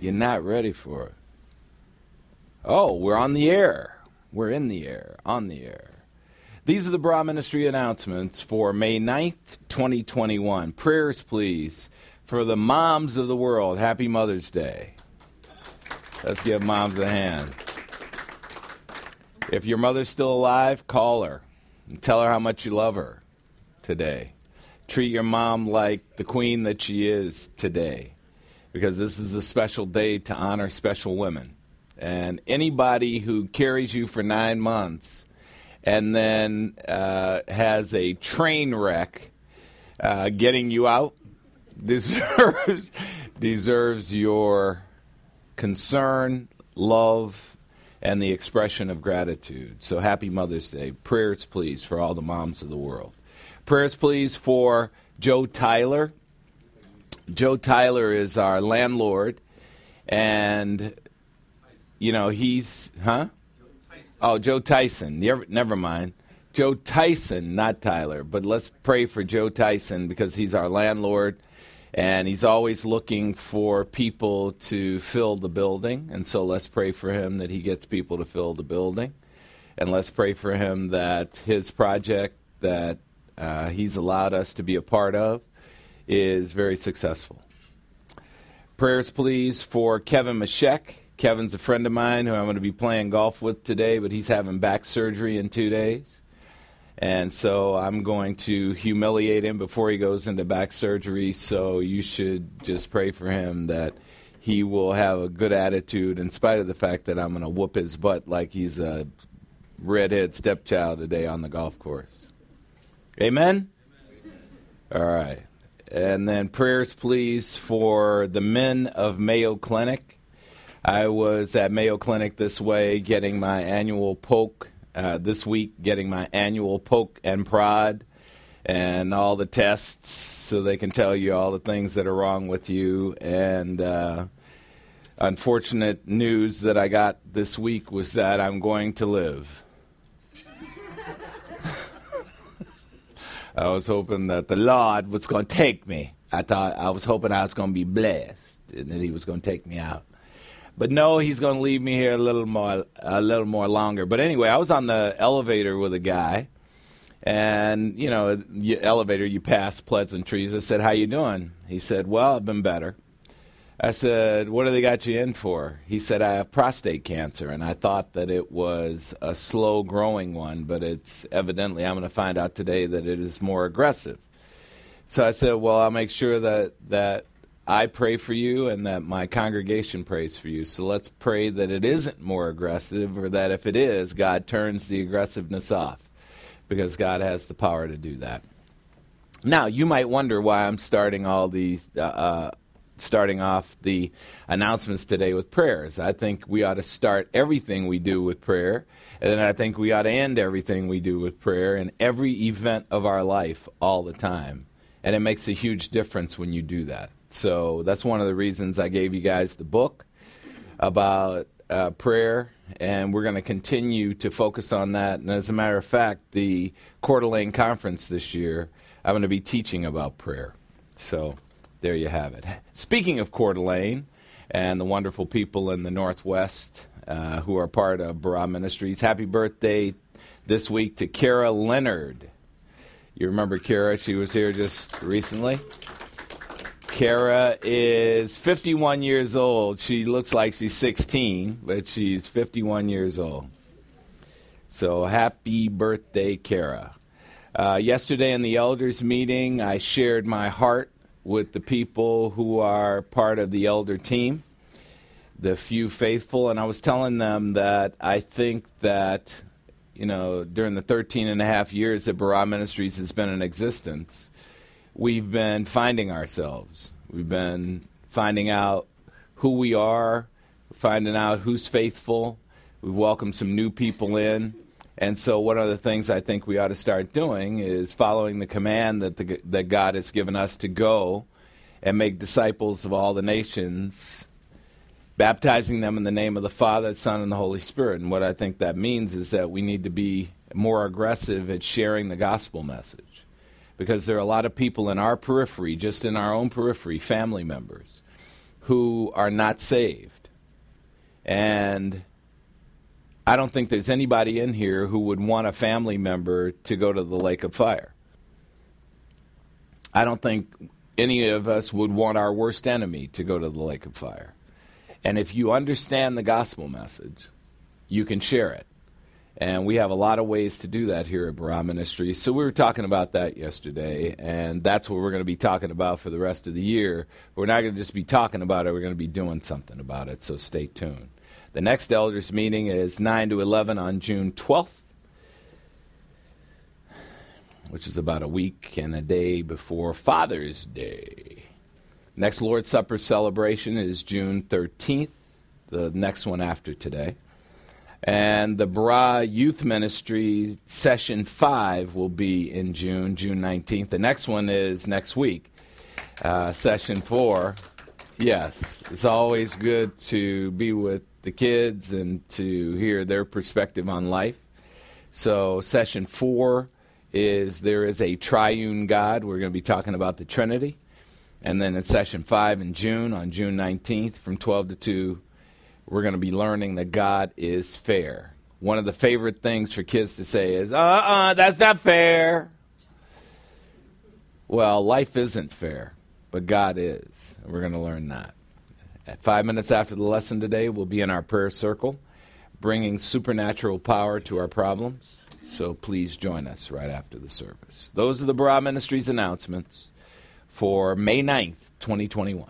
You're not ready for it. Oh, we're on the air. We're in the air, on the air. These are the Barah Ministry announcements for May 9th, 2021. Prayers, please, for the moms of the world. Happy Mother's Day. Let's give moms a hand. If your mother's still alive, call her and tell her how much you love her today. Treat your mom like the queen that she is today because this is a special day to honor special women. And anybody who carries you for nine months and then uh, has a train wreck uh, getting you out deserves deserves your concern, love, and the expression of gratitude. So happy Mother's Day. Prayers, please, for all the moms of the world. Prayers, please, for Joe Tyler. Joe Tyler is our landlord, and you know he's huh? Oh, Joe Tyson. Never, mind. Joe Tyson, not Tyler. But let's pray for Joe Tyson because he's our landlord and he's always looking for people to fill the building. And so let's pray for him that he gets people to fill the building. And let's pray for him that his project that uh, he's allowed us to be a part of is very successful. Prayers, please, for Kevin Mashek. Kevin's a friend of mine who I'm going to be playing golf with today, but he's having back surgery in two days. And so I'm going to humiliate him before he goes into back surgery. So you should just pray for him that he will have a good attitude in spite of the fact that I'm going to whoop his butt like he's a redhead stepchild today on the golf course. Amen? All right. And then prayers, please, for the men of Mayo Clinic. I was at Mayo Clinic this way getting my annual poke uh, this week getting my annual poke and prod and all the tests so they can tell you all the things that are wrong with you. And uh, unfortunate news that I got this week was that I'm going to live. I was hoping that the Lord was going to take me. I thought I was hoping I was going to be blessed and that He was going to take me out. But no, he's going to leave me here a little more, a little more longer. But anyway, I was on the elevator with a guy, and you know, elevator, you pass pleasantries. I said, "How you doing?" He said, "Well, I've been better." I said, "What do they got you in for?" He said, "I have prostate cancer," and I thought that it was a slow-growing one, but it's evidently I'm going to find out today that it is more aggressive. So I said, "Well, I'll make sure that that I pray for you and that my congregation prays for you. So let's pray that it isn't more aggressive or that if it is, God turns the aggressiveness off because God has the power to do that. Now, you might wonder why I'm starting all the uh, uh, starting off the announcements today with prayers. I think we ought to start everything we do with prayer, and I think we ought to end everything we do with prayer in every event of our life all the time. And it makes a huge difference when you do that. So that's one of the reasons I gave you guys the book about uh, prayer, and we're going to continue to focus on that. And as a matter of fact, the Coeur d'Alene conference this year, I'm going to be teaching about prayer. So there you have it. Speaking of Coeur d'Alene and the wonderful people in the Northwest uh, who are part of Barah Ministries, happy birthday this week to Kara Leonard. You remember Kara? She was here just recently. Kara is 51 years old. She looks like she's 16, but she's 51 years old. So happy birthday, Kara. Uh, yesterday in the elders meeting, I shared my heart with the people who are part of the elder team, the few faithful, and I was telling them that I think that, you know, during the 13 and a half years that Barah Ministries has been in existence, we've been finding ourselves. We've been finding out who we are, finding out who's faithful. We've welcomed some new people in. And so, one of the things I think we ought to start doing is following the command that, the, that God has given us to go and make disciples of all the nations, baptizing them in the name of the Father, Son, and the Holy Spirit. And what I think that means is that we need to be more aggressive at sharing the gospel message because there are a lot of people in our periphery, just in our own periphery, family members, who are not saved. And I don't think there's anybody in here who would want a family member to go to the lake of fire. I don't think any of us would want our worst enemy to go to the lake of fire. And if you understand the gospel message, you can share it. And we have a lot of ways to do that here at Barah Ministry. So we were talking about that yesterday, and that's what we're going to be talking about for the rest of the year. We're not going to just be talking about it, we're going to be doing something about it, so stay tuned. The next elders meeting is 9 to 11 on June 12th, which is about a week and a day before Father's Day. Next Lord's Supper celebration is June 13th, the next one after today. And the Barah Youth Ministry Session 5 will be in June, June 19th. The next one is next week, uh, Session 4. Yes, it's always good to be with the kids and to hear their perspective on life. So, Session 4 is There is a Triune God. We're going to be talking about the Trinity. And then in Session 5 in June, on June 19th, from 12 to 2, we're going to be learning that God is fair. One of the favorite things for kids to say is, uh uh-uh, uh, that's not fair. Well, life isn't fair, but God is. We're going to learn that. At five minutes after the lesson today, we'll be in our prayer circle, bringing supernatural power to our problems. So please join us right after the service. Those are the Barah Ministries announcements for May 9th, 2021.